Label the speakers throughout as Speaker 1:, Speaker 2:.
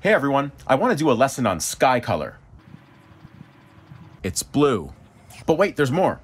Speaker 1: Hey everyone, I want to do a lesson on sky color. It's blue. But wait, there's more.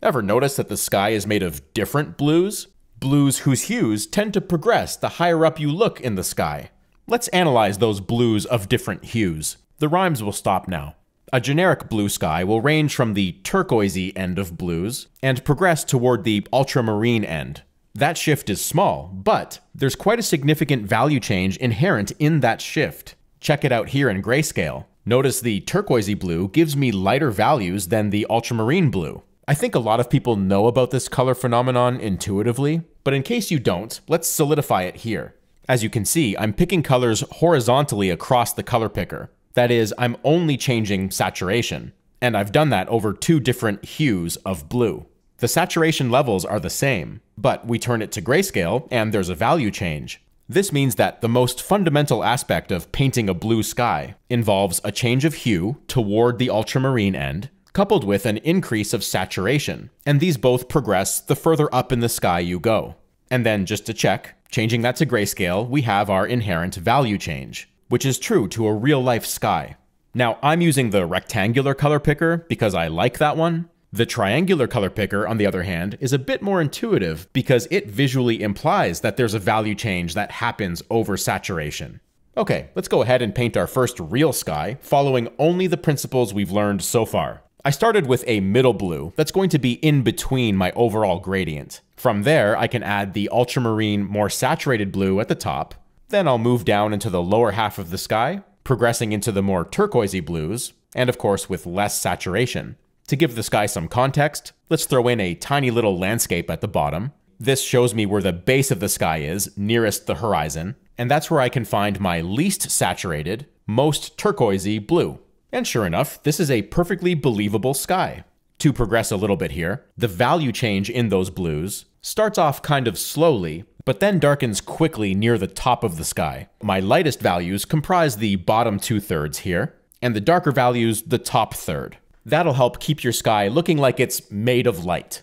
Speaker 2: Ever notice that the sky is made of different blues? Blues whose hues tend to progress the higher up you look in the sky. Let's analyze those blues of different hues. The rhymes will stop now. A generic blue sky will range from the turquoisey end of blues and progress toward the ultramarine end. That shift is small, but there's quite a significant value change inherent in that shift. Check it out here in grayscale. Notice the turquoisey blue gives me lighter values than the ultramarine blue. I think a lot of people know about this color phenomenon intuitively, but in case you don't, let's solidify it here. As you can see, I'm picking colors horizontally across the color picker. That is, I'm only changing saturation. And I've done that over two different hues of blue. The saturation levels are the same, but we turn it to grayscale and there's a value change. This means that the most fundamental aspect of painting a blue sky involves a change of hue toward the ultramarine end, coupled with an increase of saturation, and these both progress the further up in the sky you go. And then just to check, changing that to grayscale, we have our inherent value change, which is true to a real life sky. Now, I'm using the rectangular color picker because I like that one, the triangular color picker, on the other hand, is a bit more intuitive because it visually implies that there's a value change that happens over saturation. Okay, let's go ahead and paint our first real sky, following only the principles we've learned so far. I started with a middle blue that's going to be in between my overall gradient. From there, I can add the ultramarine, more saturated blue at the top. Then I'll move down into the lower half of the sky, progressing into the more turquoisey blues, and of course with less saturation. To give the sky some context, let's throw in a tiny little landscape at the bottom. This shows me where the base of the sky is, nearest the horizon, and that's where I can find my least saturated, most turquoisey blue. And sure enough, this is a perfectly believable sky. To progress a little bit here, the value change in those blues starts off kind of slowly, but then darkens quickly near the top of the sky. My lightest values comprise the bottom two thirds here, and the darker values the top third. That'll help keep your sky looking like it's made of light.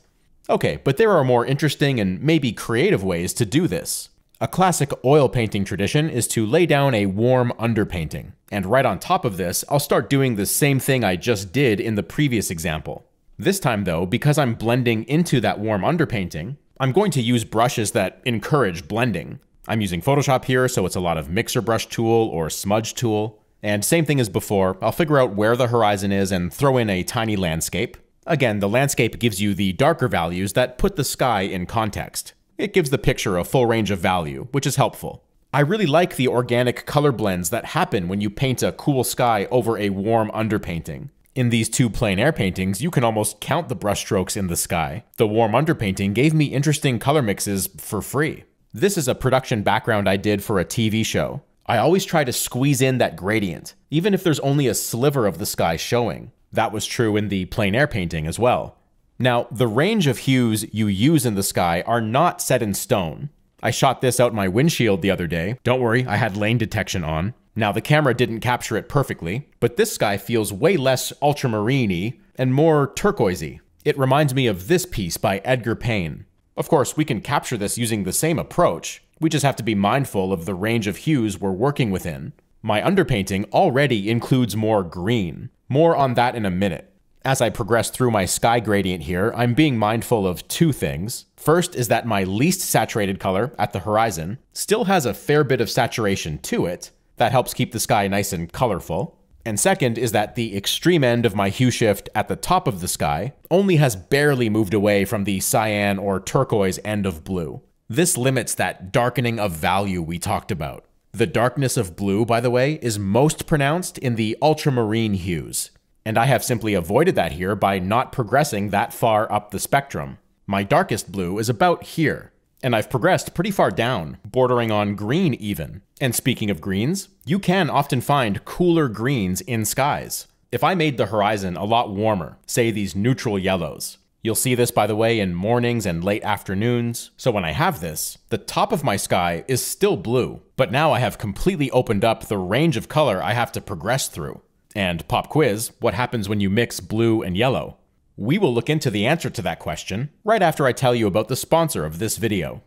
Speaker 2: Okay, but there are more interesting and maybe creative ways to do this. A classic oil painting tradition is to lay down a warm underpainting. And right on top of this, I'll start doing the same thing I just did in the previous example. This time though, because I'm blending into that warm underpainting, I'm going to use brushes that encourage blending. I'm using Photoshop here, so it's a lot of mixer brush tool or smudge tool. And same thing as before, I'll figure out where the horizon is and throw in a tiny landscape. Again, the landscape gives you the darker values that put the sky in context. It gives the picture a full range of value, which is helpful. I really like the organic color blends that happen when you paint a cool sky over a warm underpainting. In these two plein air paintings, you can almost count the brushstrokes in the sky. The warm underpainting gave me interesting color mixes for free. This is a production background I did for a TV show. I always try to squeeze in that gradient, even if there's only a sliver of the sky showing. That was true in the plein air painting as well. Now, the range of hues you use in the sky are not set in stone. I shot this out my windshield the other day. Don't worry, I had lane detection on. Now, the camera didn't capture it perfectly, but this sky feels way less ultramarine and more turquoisey. It reminds me of this piece by Edgar Payne. Of course, we can capture this using the same approach, we just have to be mindful of the range of hues we're working within. My underpainting already includes more green. More on that in a minute. As I progress through my sky gradient here, I'm being mindful of two things. First is that my least saturated color at the horizon still has a fair bit of saturation to it. That helps keep the sky nice and colorful. And second is that the extreme end of my hue shift at the top of the sky only has barely moved away from the cyan or turquoise end of blue. This limits that darkening of value we talked about. The darkness of blue, by the way, is most pronounced in the ultramarine hues, and I have simply avoided that here by not progressing that far up the spectrum. My darkest blue is about here, and I've progressed pretty far down, bordering on green even. And speaking of greens, you can often find cooler greens in skies. If I made the horizon a lot warmer, say these neutral yellows, You'll see this, by the way, in mornings and late afternoons. So when I have this, the top of my sky is still blue, but now I have completely opened up the range of color I have to progress through. And pop quiz, what happens when you mix blue and yellow? We will look into the answer to that question right after I tell you about the sponsor of this video.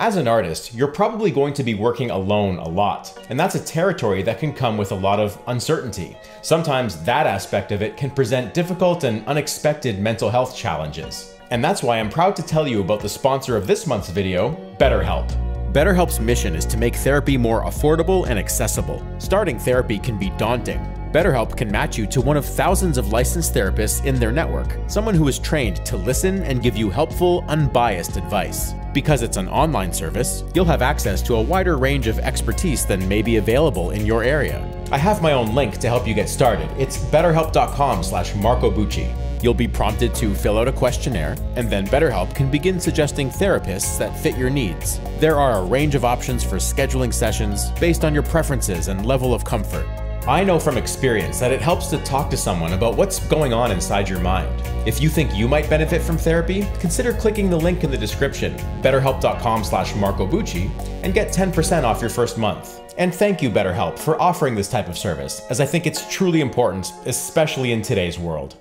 Speaker 2: As an artist, you're probably going to be working alone a lot, and that's a territory that can come with a lot of uncertainty. Sometimes that aspect of it can present difficult and unexpected mental health challenges. And that's why I'm proud to tell you about the sponsor of this month's video, BetterHelp. BetterHelp's mission is to make therapy more affordable and accessible. Starting therapy can be daunting. BetterHelp can match you to one of thousands of licensed therapists in their network, someone who is trained to listen and give you helpful, unbiased advice. Because it's an online service, you'll have access to a wider range of expertise than may be available in your area. I have my own link to help you get started. It's betterhelp.com slash marcobucci. You'll be prompted to fill out a questionnaire, and then BetterHelp can begin suggesting therapists that fit your needs. There are a range of options for scheduling sessions based on your preferences and level of comfort. I know from experience that it helps to talk to someone about what's going on inside your mind. If you think you might benefit from therapy, consider clicking the link in the description, betterhelp.com slash marcobucci, and get 10% off your first month. And thank you, BetterHelp, for offering this type of service, as I think it's truly important, especially in today's world.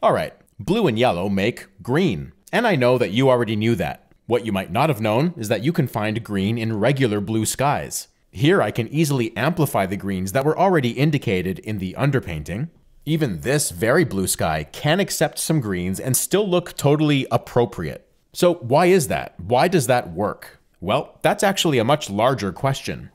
Speaker 2: Alright, blue and yellow make green. And I know that you already knew that. What you might not have known is that you can find green in regular blue skies. Here I can easily amplify the greens that were already indicated in the underpainting. Even this very blue sky can accept some greens and still look totally appropriate. So why is that? Why does that work? Well, that's actually a much larger question.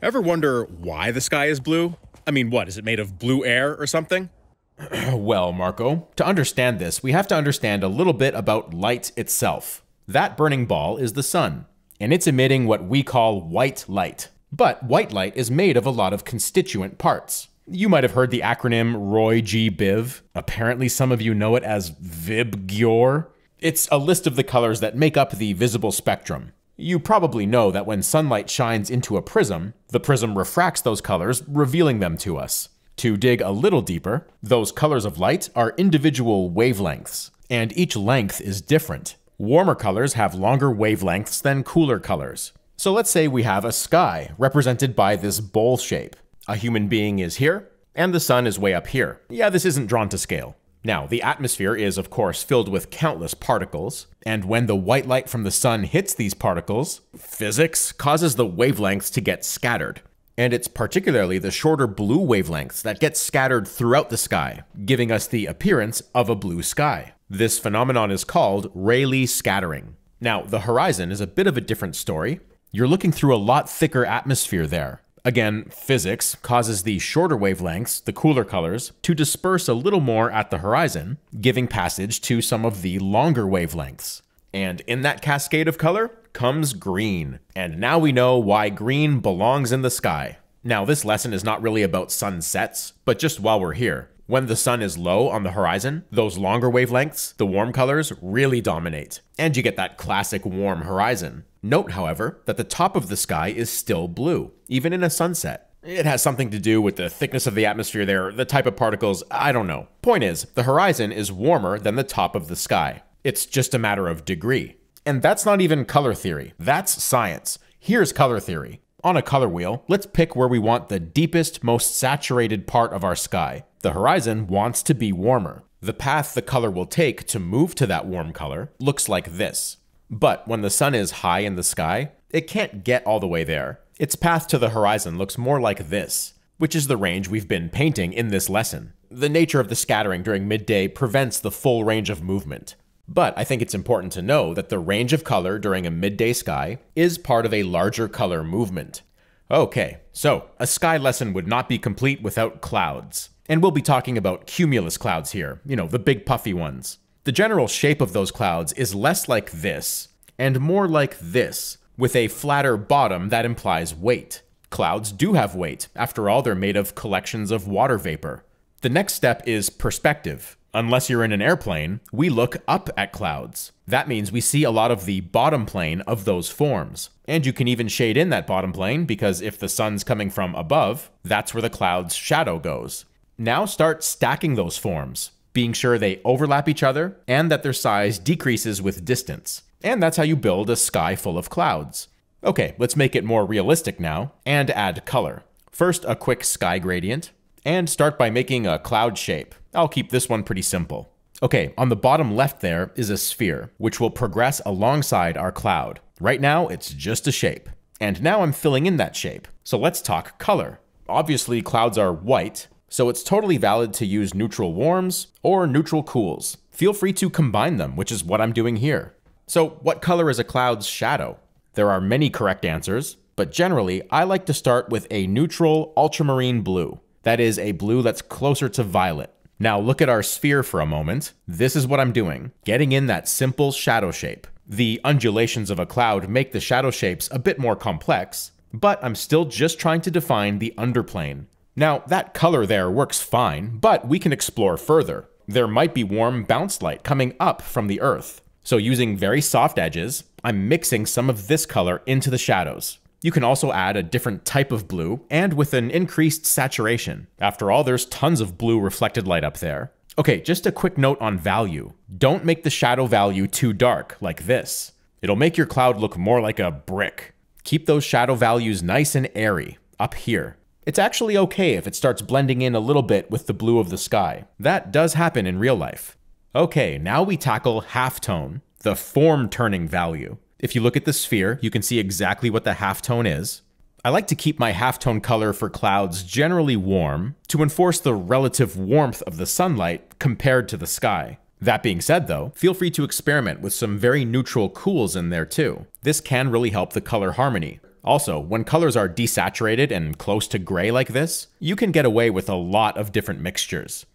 Speaker 3: Ever wonder why the sky is blue? I mean, what, is it made of blue air or something?
Speaker 2: well, Marco, to understand this, we have to understand a little bit about light itself. That burning ball is the sun and it's emitting what we call white light. But white light is made of a lot of constituent parts. You might have heard the acronym Roy G. Biv. Apparently, some of you know it as VIBGYOR. It's a list of the colors that make up the visible spectrum. You probably know that when sunlight shines into a prism, the prism refracts those colors, revealing them to us. To dig a little deeper, those colors of light are individual wavelengths, and each length is different. Warmer colors have longer wavelengths than cooler colors. So let's say we have a sky represented by this bowl shape. A human being is here, and the sun is way up here. Yeah, this isn't drawn to scale. Now, the atmosphere is, of course, filled with countless particles, and when the white light from the sun hits these particles, physics causes the wavelengths to get scattered. And it's particularly the shorter blue wavelengths that get scattered throughout the sky, giving us the appearance of a blue sky. This phenomenon is called Rayleigh scattering. Now, the horizon is a bit of a different story. You're looking through a lot thicker atmosphere there. Again, physics causes the shorter wavelengths, the cooler colors, to disperse a little more at the horizon, giving passage to some of the longer wavelengths. And in that cascade of color comes green. And now we know why green belongs in the sky. Now, this lesson is not really about sunsets, but just while we're here. When the sun is low on the horizon, those longer wavelengths, the warm colors, really dominate, and you get that classic warm horizon. Note, however, that the top of the sky is still blue, even in a sunset. It has something to do with the thickness of the atmosphere there, the type of particles, I don't know. Point is, the horizon is warmer than the top of the sky. It's just a matter of degree. And that's not even color theory, that's science. Here's color theory. On a color wheel, let's pick where we want the deepest, most saturated part of our sky. The horizon wants to be warmer. The path the color will take to move to that warm color looks like this. But when the sun is high in the sky, it can't get all the way there. Its path to the horizon looks more like this, which is the range we've been painting in this lesson. The nature of the scattering during midday prevents the full range of movement. But I think it's important to know that the range of color during a midday sky is part of a larger color movement. Okay, so a sky lesson would not be complete without clouds. And we'll be talking about cumulus clouds here, you know, the big puffy ones. The general shape of those clouds is less like this, and more like this, with a flatter bottom that implies weight. Clouds do have weight, after all, they're made of collections of water vapor. The next step is perspective. Unless you're in an airplane, we look up at clouds. That means we see a lot of the bottom plane of those forms. And you can even shade in that bottom plane because if the sun's coming from above, that's where the cloud's shadow goes. Now start stacking those forms, being sure they overlap each other and that their size decreases with distance. And that's how you build a sky full of clouds. Okay, let's make it more realistic now and add color. First, a quick sky gradient, and start by making a cloud shape. I'll keep this one pretty simple. Okay, on the bottom left there is a sphere, which will progress alongside our cloud. Right now, it's just a shape. And now I'm filling in that shape. So let's talk color. Obviously, clouds are white, so it's totally valid to use neutral warms or neutral cools. Feel free to combine them, which is what I'm doing here. So what color is a cloud's shadow? There are many correct answers, but generally, I like to start with a neutral ultramarine blue. That is a blue that's closer to violet. Now look at our sphere for a moment. This is what I'm doing, getting in that simple shadow shape. The undulations of a cloud make the shadow shapes a bit more complex, but I'm still just trying to define the underplane. Now, that color there works fine, but we can explore further. There might be warm bounce light coming up from the earth. So using very soft edges, I'm mixing some of this color into the shadows. You can also add a different type of blue and with an increased saturation. After all, there's tons of blue reflected light up there. Okay, just a quick note on value. Don't make the shadow value too dark, like this. It'll make your cloud look more like a brick. Keep those shadow values nice and airy, up here. It's actually okay if it starts blending in a little bit with the blue of the sky. That does happen in real life. Okay, now we tackle halftone, the form turning value. If you look at the sphere, you can see exactly what the halftone is. I like to keep my halftone color for clouds generally warm to enforce the relative warmth of the sunlight compared to the sky. That being said though, feel free to experiment with some very neutral cools in there too. This can really help the color harmony. Also, when colors are desaturated and close to gray like this, you can get away with a lot of different mixtures.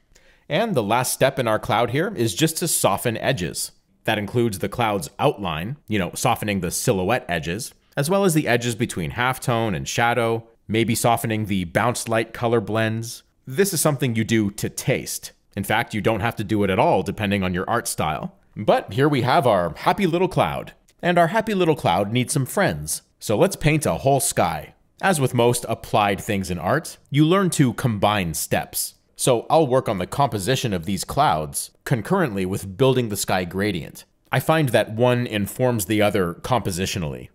Speaker 2: And the last step in our cloud here is just to soften edges. That includes the cloud's outline, you know, softening the silhouette edges, as well as the edges between halftone and shadow, maybe softening the bounce light color blends. This is something you do to taste. In fact, you don't have to do it at all depending on your art style. But here we have our happy little cloud. And our happy little cloud needs some friends. So let's paint a whole sky. As with most applied things in art, you learn to combine steps. So I'll work on the composition of these clouds concurrently with building the sky gradient. I find that one informs the other compositionally.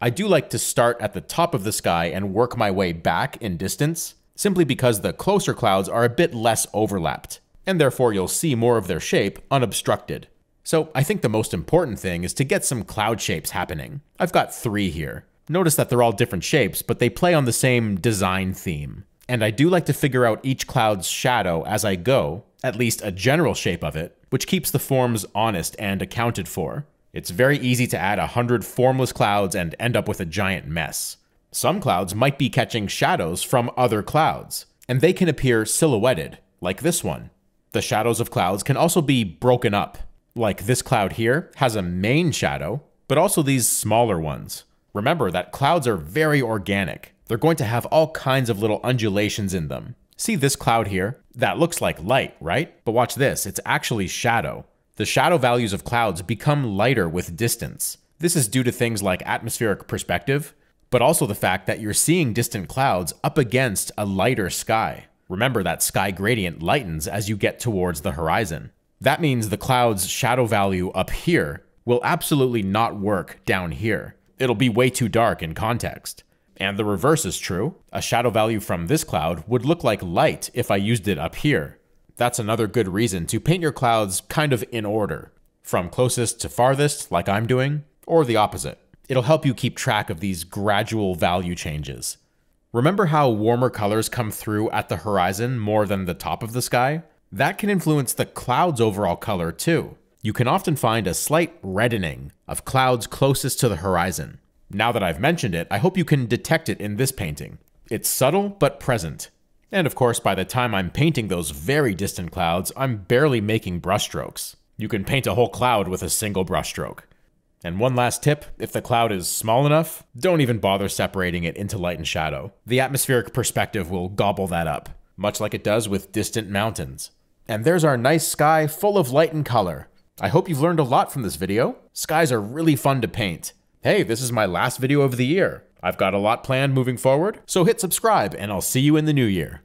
Speaker 2: I do like to start at the top of the sky and work my way back in distance, simply because the closer clouds are a bit less overlapped, and therefore you'll see more of their shape unobstructed. So I think the most important thing is to get some cloud shapes happening. I've got three here. Notice that they're all different shapes, but they play on the same design theme. And I do like to figure out each cloud's shadow as I go, at least a general shape of it, which keeps the forms honest and accounted for. It's very easy to add a hundred formless clouds and end up with a giant mess. Some clouds might be catching shadows from other clouds, and they can appear silhouetted, like this one. The shadows of clouds can also be broken up, like this cloud here has a main shadow, but also these smaller ones. Remember that clouds are very organic, they're going to have all kinds of little undulations in them. See this cloud here? That looks like light, right? But watch this, it's actually shadow. The shadow values of clouds become lighter with distance. This is due to things like atmospheric perspective, but also the fact that you're seeing distant clouds up against a lighter sky. Remember that sky gradient lightens as you get towards the horizon. That means the cloud's shadow value up here will absolutely not work down here. It'll be way too dark in context. And the reverse is true. A shadow value from this cloud would look like light if I used it up here. That's another good reason to paint your clouds kind of in order, from closest to farthest, like I'm doing, or the opposite. It'll help you keep track of these gradual value changes. Remember how warmer colors come through at the horizon more than the top of the sky? That can influence the cloud's overall color too. You can often find a slight reddening of clouds closest to the horizon. Now that I've mentioned it, I hope you can detect it in this painting. It's subtle but present. And of course, by the time I'm painting those very distant clouds, I'm barely making brushstrokes. You can paint a whole cloud with a single brushstroke. And one last tip, if the cloud is small enough, don't even bother separating it into light and shadow. The atmospheric perspective will gobble that up, much like it does with distant mountains. And there's our nice sky full of light and color. I hope you've learned a lot from this video. Skies are really fun to paint hey, this is my last video of the year. I've got a lot planned moving forward, so hit subscribe and I'll see you in the new year.